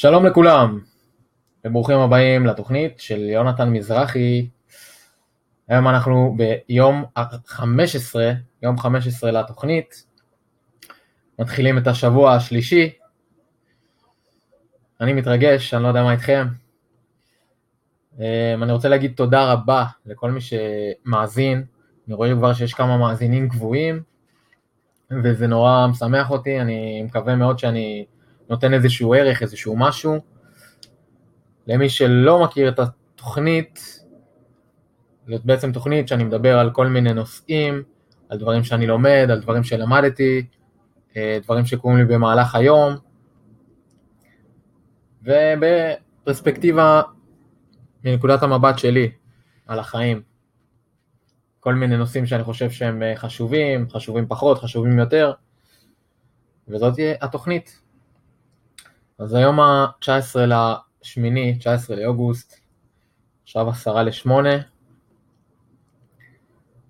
שלום לכולם, וברוכים הבאים לתוכנית של יונתן מזרחי. היום אנחנו ביום ה-15, יום 15 לתוכנית. מתחילים את השבוע השלישי. אני מתרגש, אני לא יודע מה איתכם. אמ, אני רוצה להגיד תודה רבה לכל מי שמאזין. אני רואה כבר שיש כמה מאזינים קבועים, וזה נורא משמח אותי, אני מקווה מאוד שאני נותן איזשהו ערך, איזשהו משהו. למי שלא מכיר את התוכנית, זאת בעצם תוכנית שאני מדבר על כל מיני נושאים, על דברים שאני לומד, על דברים שלמדתי, אה, דברים שקורים לי במהלך היום, ובפרספקטיבה מנקודת המבט שלי על החיים. כל מיני נושאים שאני חושב שהם אה, חשובים, חשובים פחות, חשובים יותר, וזאת התוכנית. אז היום ה-19 לשמיני, 19 לאוגוסט, עכשיו עשרה לשמונה,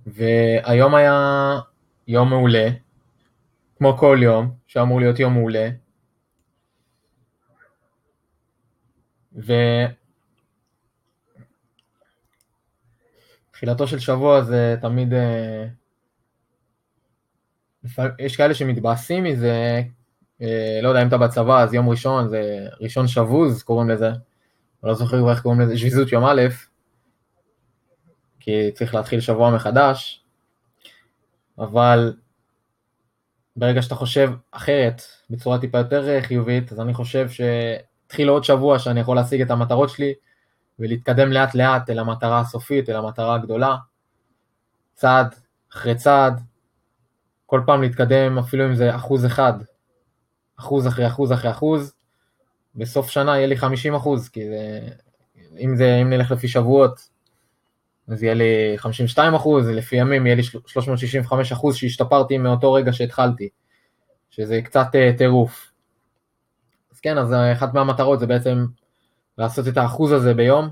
והיום היה יום מעולה, כמו כל יום, שאמור להיות יום מעולה, ותחילתו של שבוע זה תמיד, אה, יש כאלה שמתבאסים מזה, לא יודע אם אתה בצבא אז יום ראשון זה ראשון שבוז קוראים לזה, לא זוכר איך קוראים לזה, שביזות יום א', כי צריך להתחיל שבוע מחדש, אבל ברגע שאתה חושב אחרת, בצורה טיפה יותר חיובית, אז אני חושב שהתחיל עוד שבוע שאני יכול להשיג את המטרות שלי ולהתקדם לאט לאט אל המטרה הסופית, אל המטרה הגדולה, צעד אחרי צעד, כל פעם להתקדם אפילו אם זה אחוז אחד אחוז אחרי אחוז אחרי אחוז, בסוף שנה יהיה לי 50 אחוז, כי זה, אם, זה, אם נלך לפי שבועות, אז יהיה לי 52 אחוז, לפי ימים יהיה לי 365 אחוז שהשתפרתי מאותו רגע שהתחלתי, שזה קצת uh, טירוף. אז כן, אז אחת מהמטרות זה בעצם לעשות את האחוז הזה ביום,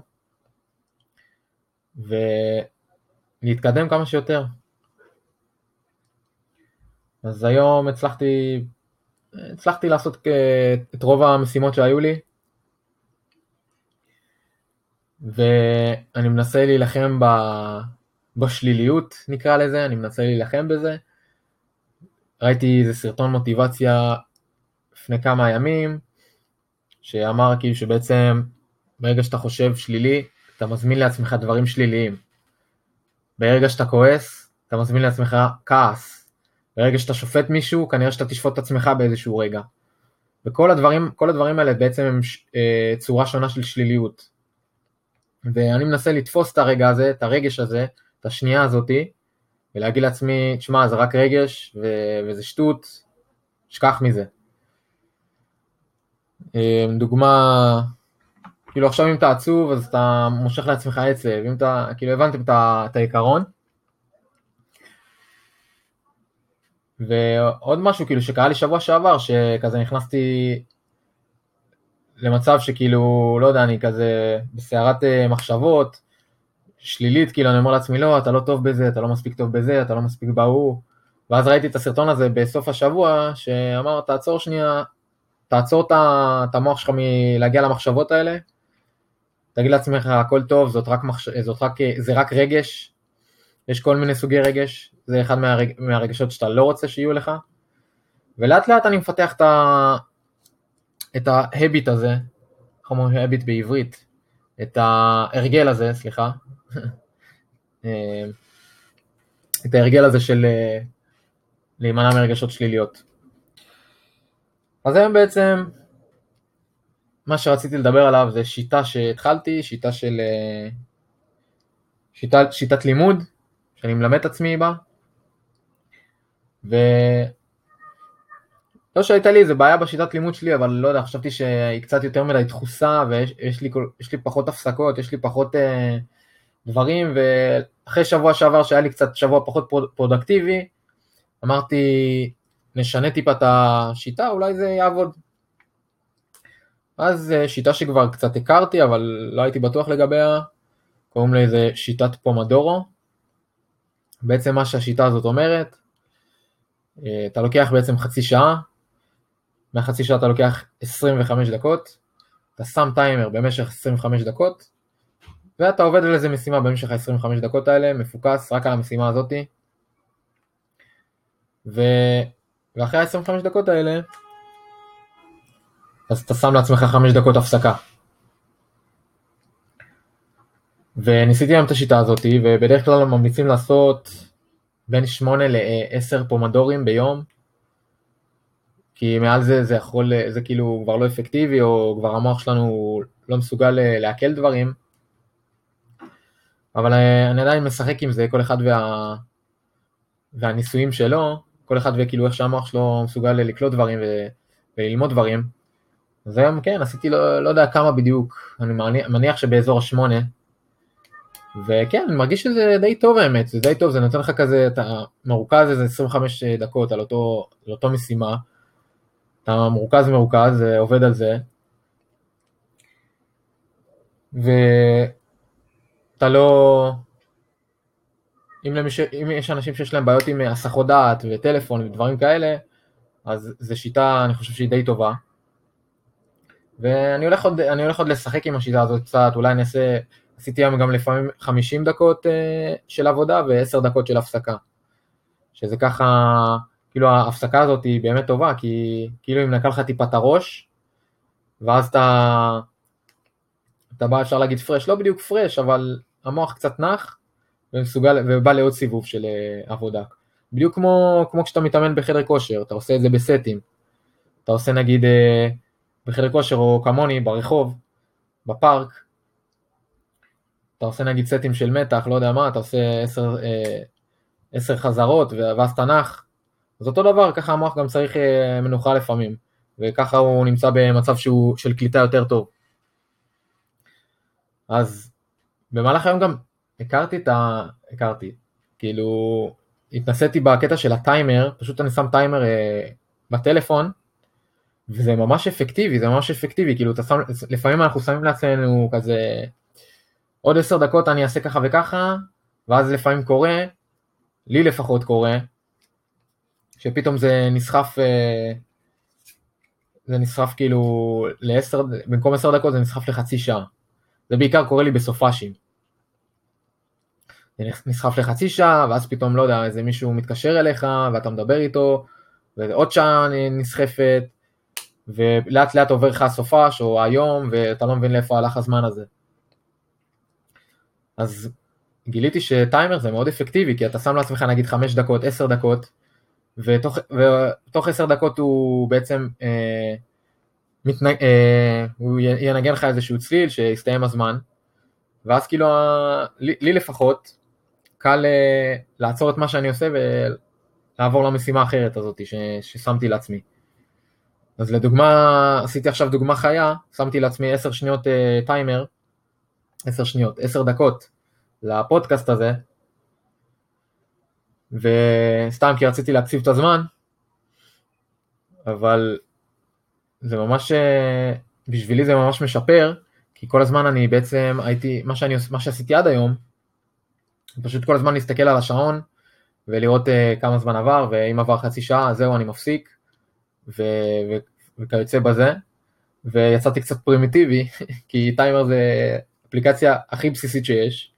ולהתקדם כמה שיותר. אז היום הצלחתי הצלחתי לעשות את רוב המשימות שהיו לי, ואני מנסה להילחם בשליליות נקרא לזה, אני מנסה להילחם בזה. ראיתי איזה סרטון מוטיבציה לפני כמה ימים, שאמר כאילו שבעצם ברגע שאתה חושב שלילי, אתה מזמין לעצמך דברים שליליים. ברגע שאתה כועס, אתה מזמין לעצמך כעס. ברגע שאתה שופט מישהו, כנראה שאתה תשפוט את עצמך באיזשהו רגע. וכל הדברים, הדברים האלה בעצם הם אה, צורה שונה של שליליות. ואני מנסה לתפוס את הרגע הזה, את הרגש הזה, את השנייה הזאתי, ולהגיד לעצמי, תשמע, זה רק רגש, ו- וזה שטות, שכח מזה. אה, דוגמה, כאילו עכשיו אם אתה עצוב, אז אתה מושך לעצמך עצב, אם אתה, כאילו הבנתם את העיקרון, ועוד משהו כאילו שקרה לי שבוע שעבר, שכזה נכנסתי למצב שכאילו, לא יודע, אני כזה בסערת אה, מחשבות, שלילית, כאילו אני אומר לעצמי, לא, אתה לא טוב בזה, אתה לא מספיק טוב בזה, אתה לא מספיק בהוא, ואז ראיתי את הסרטון הזה בסוף השבוע, שאמר, תעצור שנייה, תעצור את המוח שלך מלהגיע למחשבות האלה, תגיד לעצמך, הכל טוב, זאת רק, מחש... זאת רק, זה רק רגש, יש כל מיני סוגי רגש, זה אחד מהרג... מהרגשות שאתה לא רוצה שיהיו לך, ולאט לאט אני מפתח את, ה... את ההביט הזה, איך אומרים הביט בעברית? את ההרגל הזה, סליחה, אה, את ההרגל הזה של אה, להימנע מרגשות שליליות. אז היום בעצם מה שרציתי לדבר עליו זה שיטה שהתחלתי, שיטה של... אה, שיטה, שיטת לימוד, שאני מלמד את עצמי בה, ו... לא שהייתה לי איזה בעיה בשיטת לימוד שלי, אבל לא יודע, חשבתי שהיא קצת יותר מדי דחוסה, ויש לי, לי פחות הפסקות, יש לי פחות אה, דברים, ואחרי שבוע שעבר שהיה לי קצת שבוע פחות פרודקטיבי, אמרתי, נשנה טיפה את השיטה, אולי זה יעבוד. אז אה, שיטה שכבר קצת הכרתי, אבל לא הייתי בטוח לגביה, קוראים לזה שיטת פומדורו. בעצם מה שהשיטה הזאת אומרת, אה, אתה לוקח בעצם חצי שעה, מהחצי שעה אתה לוקח 25 דקות, אתה שם טיימר במשך 25 דקות, ואתה עובד על איזה משימה במשך ה-25 דקות האלה, מפוקס רק על המשימה הזאתי. ו... ואחרי ה-25 דקות האלה, אז אתה שם לעצמך 5 דקות הפסקה. וניסיתי היום את השיטה הזאתי, ובדרך כלל ממליצים לעשות בין 8 ל-10 פומדורים ביום, כי מעל זה זה יכול, זה כאילו כבר לא אפקטיבי, או כבר המוח שלנו לא מסוגל אה, לעכל דברים, אבל אה, אני עדיין משחק עם זה, כל אחד וה... והניסויים שלו, כל אחד וכאילו איך שהמוח שלו מסוגל לקלוט דברים ו... וללמוד דברים. אז היום כן, עשיתי לא, לא יודע כמה בדיוק, אני מניח שבאזור השמונה, וכן, אני מרגיש שזה די טוב האמת, זה די טוב, זה נותן לך כזה, אתה מרוכז איזה 25 דקות על אותו, על אותו משימה, אתה מרוכז מרוכז, עובד על זה, ואתה לא... אם, למש... אם יש אנשים שיש להם בעיות עם הסחות דעת וטלפון ודברים כאלה, אז זו שיטה, אני חושב שהיא די טובה. ואני הולך עוד, הולך עוד לשחק עם השיטה הזאת קצת, אולי אני אעשה, עשיתי היום גם לפעמים 50 דקות אה, של עבודה ו-10 דקות של הפסקה. שזה ככה, כאילו ההפסקה הזאת היא באמת טובה, כי כאילו אם נקל לך טיפה את הראש, ואז אתה, אתה בא, אפשר להגיד פרש, לא בדיוק פרש, אבל המוח קצת נח, ומסוגל, ובא לעוד סיבוב של uh, עבודה. בדיוק כמו, כמו כשאתה מתאמן בחדר כושר, אתה עושה את זה בסטים. אתה עושה נגיד uh, בחדר כושר או כמוני ברחוב, בפארק, אתה עושה נגיד סטים של מתח, לא יודע מה, אתה עושה עשר, אה, עשר חזרות ואז אתה נח, אז אותו דבר, ככה המוח גם צריך אה, מנוחה לפעמים, וככה הוא נמצא במצב שהוא של קליטה יותר טוב. אז במהלך היום גם הכרתי את ה... הכרתי, כאילו התנסיתי בקטע של הטיימר, פשוט אני שם טיימר אה, בטלפון, וזה ממש אפקטיבי, זה ממש אפקטיבי, כאילו אתה שם, לפעמים אנחנו שמים לעצמנו כזה, עוד עשר דקות אני אעשה ככה וככה, ואז לפעמים קורה, לי לפחות קורה, שפתאום זה נסחף, אה, זה נסחף כאילו לעשר, במקום עשר דקות זה נסחף לחצי שעה. זה בעיקר קורה לי בסופאשים. זה נסחף לחצי שעה, ואז פתאום, לא יודע, איזה מישהו מתקשר אליך, ואתה מדבר איתו, ועוד שעה נסחפת, ולאט לאט עובר לך הסופש, או היום, ואתה לא מבין לאיפה הלך הזמן הזה. אז גיליתי שטיימר זה מאוד אפקטיבי, כי אתה שם לעצמך נגיד 5 דקות, 10 דקות, ותוך, ותוך 10 דקות הוא בעצם, אה, מתנג, אה, הוא ינגן לך איזשהו צליל שיסתיים הזמן, ואז כאילו, לי, לי לפחות, קל אה, לעצור את מה שאני עושה ולעבור למשימה האחרת הזאת ש, ששמתי לעצמי. אז לדוגמה, עשיתי עכשיו דוגמה חיה, שמתי לעצמי 10 שניות אה, טיימר, 10 שניות, 10 דקות לפודקאסט הזה, וסתם כי רציתי להקציב את הזמן, אבל זה ממש, אה, בשבילי זה ממש משפר, כי כל הזמן אני בעצם הייתי, מה, שאני, מה שעשיתי עד היום, פשוט כל הזמן להסתכל על השעון ולראות uh, כמה זמן עבר, ואם עבר חצי שעה, זהו, אני מפסיק, ו, ו, וכיוצא בזה, ויצאתי קצת פרימיטיבי, כי טיימר זה אפליקציה הכי בסיסית שיש,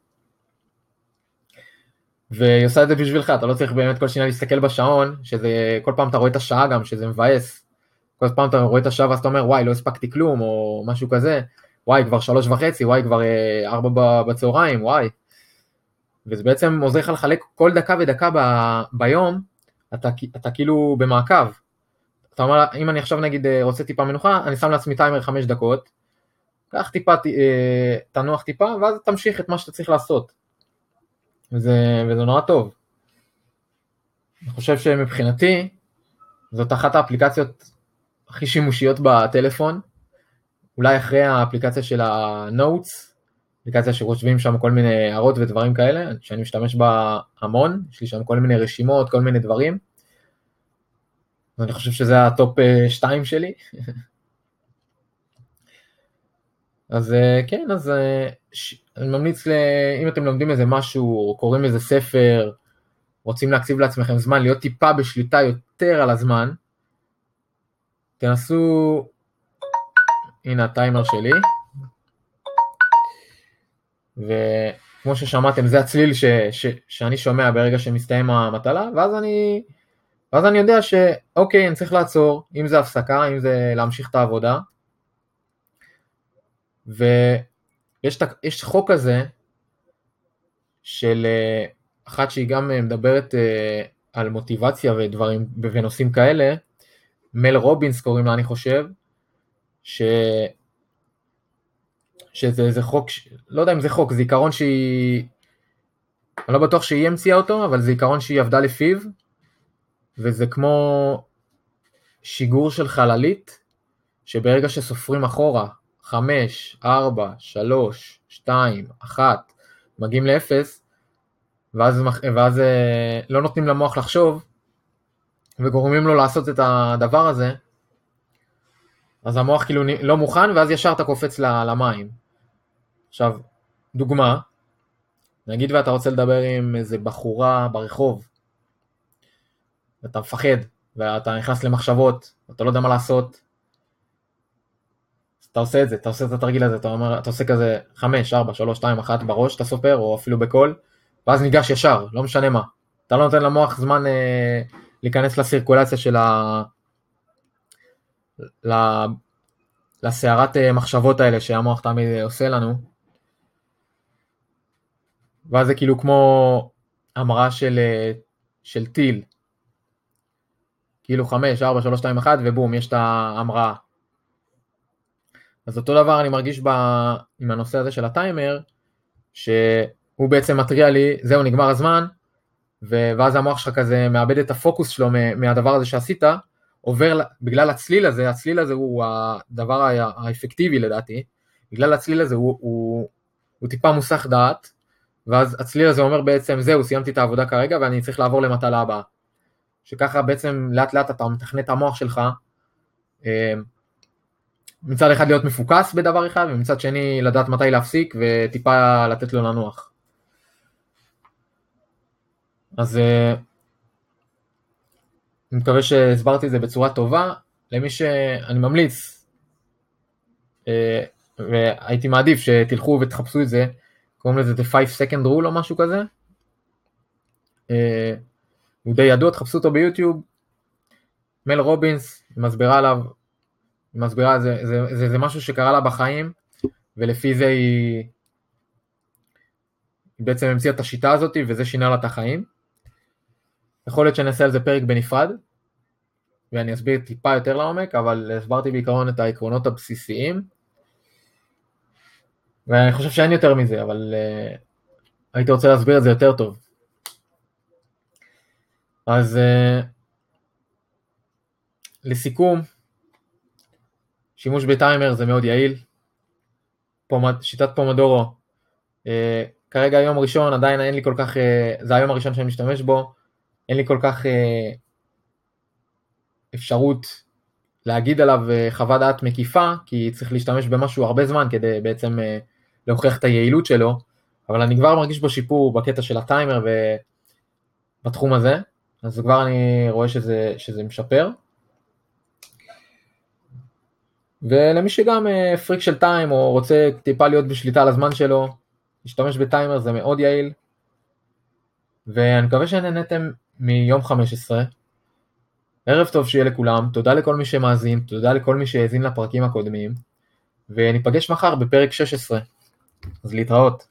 והיא עושה את זה בשבילך, אתה לא צריך באמת כל שניה להסתכל בשעון, שזה, כל פעם אתה רואה את השעה גם, שזה מבאס, כל פעם אתה רואה את השעה ואז אתה אומר, וואי, לא הספקתי כלום, או משהו כזה, וואי, כבר שלוש וחצי, וואי, כבר אה, ארבע בצהריים, וואי. וזה בעצם עוזר לך לחלק כל דקה ודקה ב, ביום, אתה, אתה כאילו במעקב. אתה אומר, אם אני עכשיו נגיד אה, רוצה טיפה מנוחה, אני שם לעצמי טיימר חמש דקות, קח טיפה, אה, תנוח טיפה, ואז תמשיך את מה שאתה צריך לעשות. וזה, וזה נורא טוב. אני חושב שמבחינתי, זאת אחת האפליקציות הכי שימושיות בטלפון, אולי אחרי האפליקציה של ה-Notes, אפליקציה שרושבים שם כל מיני הערות ודברים כאלה, שאני משתמש בה המון, יש לי שם כל מיני רשימות, כל מיני דברים. ואני חושב שזה ה top 2 אה, שלי. אז אה, כן, אז אה, אני ממליץ, אם אתם לומדים איזה משהו, או קוראים איזה ספר, רוצים להקציב לעצמכם זמן, להיות טיפה בשליטה יותר על הזמן, תנסו הנה הטיימר שלי. וכמו ששמעתם זה הצליל ש, ש, שאני שומע ברגע שמסתיים המטלה, ואז אני, ואז אני יודע שאוקיי, אני צריך לעצור, אם זה הפסקה, אם זה להמשיך את העבודה. ויש חוק כזה של אה, אחת שהיא גם מדברת אה, על מוטיבציה ודברים ונושאים כאלה, מל רובינס קוראים לה אני חושב, ש... שזה איזה חוק, לא יודע אם זה חוק, זה עיקרון שהיא, אני לא בטוח שהיא המציאה אותו, אבל זה עיקרון שהיא עבדה לפיו, וזה כמו שיגור של חללית, שברגע שסופרים אחורה, 5, 4, 3, 2, 1, מגיעים לאפס, ואז, ואז אה, לא נותנים למוח לחשוב, וגורמים לו לעשות את הדבר הזה, אז המוח כאילו לא מוכן, ואז ישר אתה קופץ למים. עכשיו, דוגמה, נגיד ואתה רוצה לדבר עם איזה בחורה ברחוב, ואתה מפחד, ואתה נכנס למחשבות, ואתה לא יודע מה לעשות, אתה עושה את זה, אתה עושה את התרגיל הזה, אתה אומר, אתה עושה כזה 5, 4, 3, 2, 1 בראש, אתה סופר, או אפילו בקול, ואז ניגש ישר, לא משנה מה. אתה לא נותן למוח זמן אה, להיכנס לסירקולציה של ה... ל... לסערת אה, מחשבות האלה שהמוח תמיד עושה לנו. ואז זה כאילו כמו המראה של, אה, של טיל. כאילו 5, 4, 3, 2, 1 ובום, יש את ההמראה. אז אותו דבר אני מרגיש ב... עם הנושא הזה של הטיימר, שהוא בעצם מתריע לי, זהו נגמר הזמן, ו... ואז המוח שלך כזה מאבד את הפוקוס שלו מהדבר הזה שעשית, עובר, בגלל הצליל הזה, הצליל הזה הוא הדבר האפקטיבי לדעתי, בגלל הצליל הזה הוא, הוא, הוא טיפה מוסך דעת, ואז הצליל הזה אומר בעצם זהו סיימתי את העבודה כרגע ואני צריך לעבור למטלה הבאה. שככה בעצם לאט לאט אתה מתכנת את המוח שלך אה, מצד אחד להיות מפוקס בדבר אחד ומצד שני לדעת מתי להפסיק וטיפה לתת לו לנוח. אז אה, אני מקווה שהסברתי את זה בצורה טובה. למי שאני ממליץ, אה, והייתי מעדיף שתלכו ותחפשו את זה, קוראים לזה The 5 Second Rule או משהו כזה. אה, הוא די ידוע, תחפשו אותו ביוטיוב. מל רובינס, מסבירה עליו, היא מסבירה, זה, זה, זה, זה משהו שקרה לה בחיים, ולפי זה היא, היא בעצם המציאה את השיטה הזאת, וזה שינה לה את החיים. יכול להיות שאני אעשה על זה פרק בנפרד, ואני אסביר טיפה יותר לעומק, אבל הסברתי בעיקרון את העקרונות הבסיסיים. ואני חושב שאין יותר מזה, אבל uh, הייתי רוצה להסביר את זה יותר טוב. אז uh, לסיכום, שימוש בטיימר זה מאוד יעיל. שיטת פומדורו, uh, כרגע יום ראשון, עדיין אין לי כל כך, uh, זה היום הראשון שאני משתמש בו, אין לי כל כך uh, אפשרות להגיד עליו חוות דעת מקיפה, כי צריך להשתמש במשהו הרבה זמן כדי בעצם להוכיח את היעילות שלו, אבל אני כבר מרגיש בו שיפור בקטע של הטיימר ובתחום הזה, אז כבר אני רואה שזה, שזה משפר. ולמי שגם פריק של טיים או רוצה טיפה להיות בשליטה על הזמן שלו, להשתמש בטיימר זה מאוד יעיל. ואני מקווה שנהנתם מיום 15. ערב טוב שיהיה לכולם, תודה לכל מי שמאזין, תודה לכל מי שהאזין לפרקים הקודמים, וניפגש מחר בפרק 16. אז להתראות.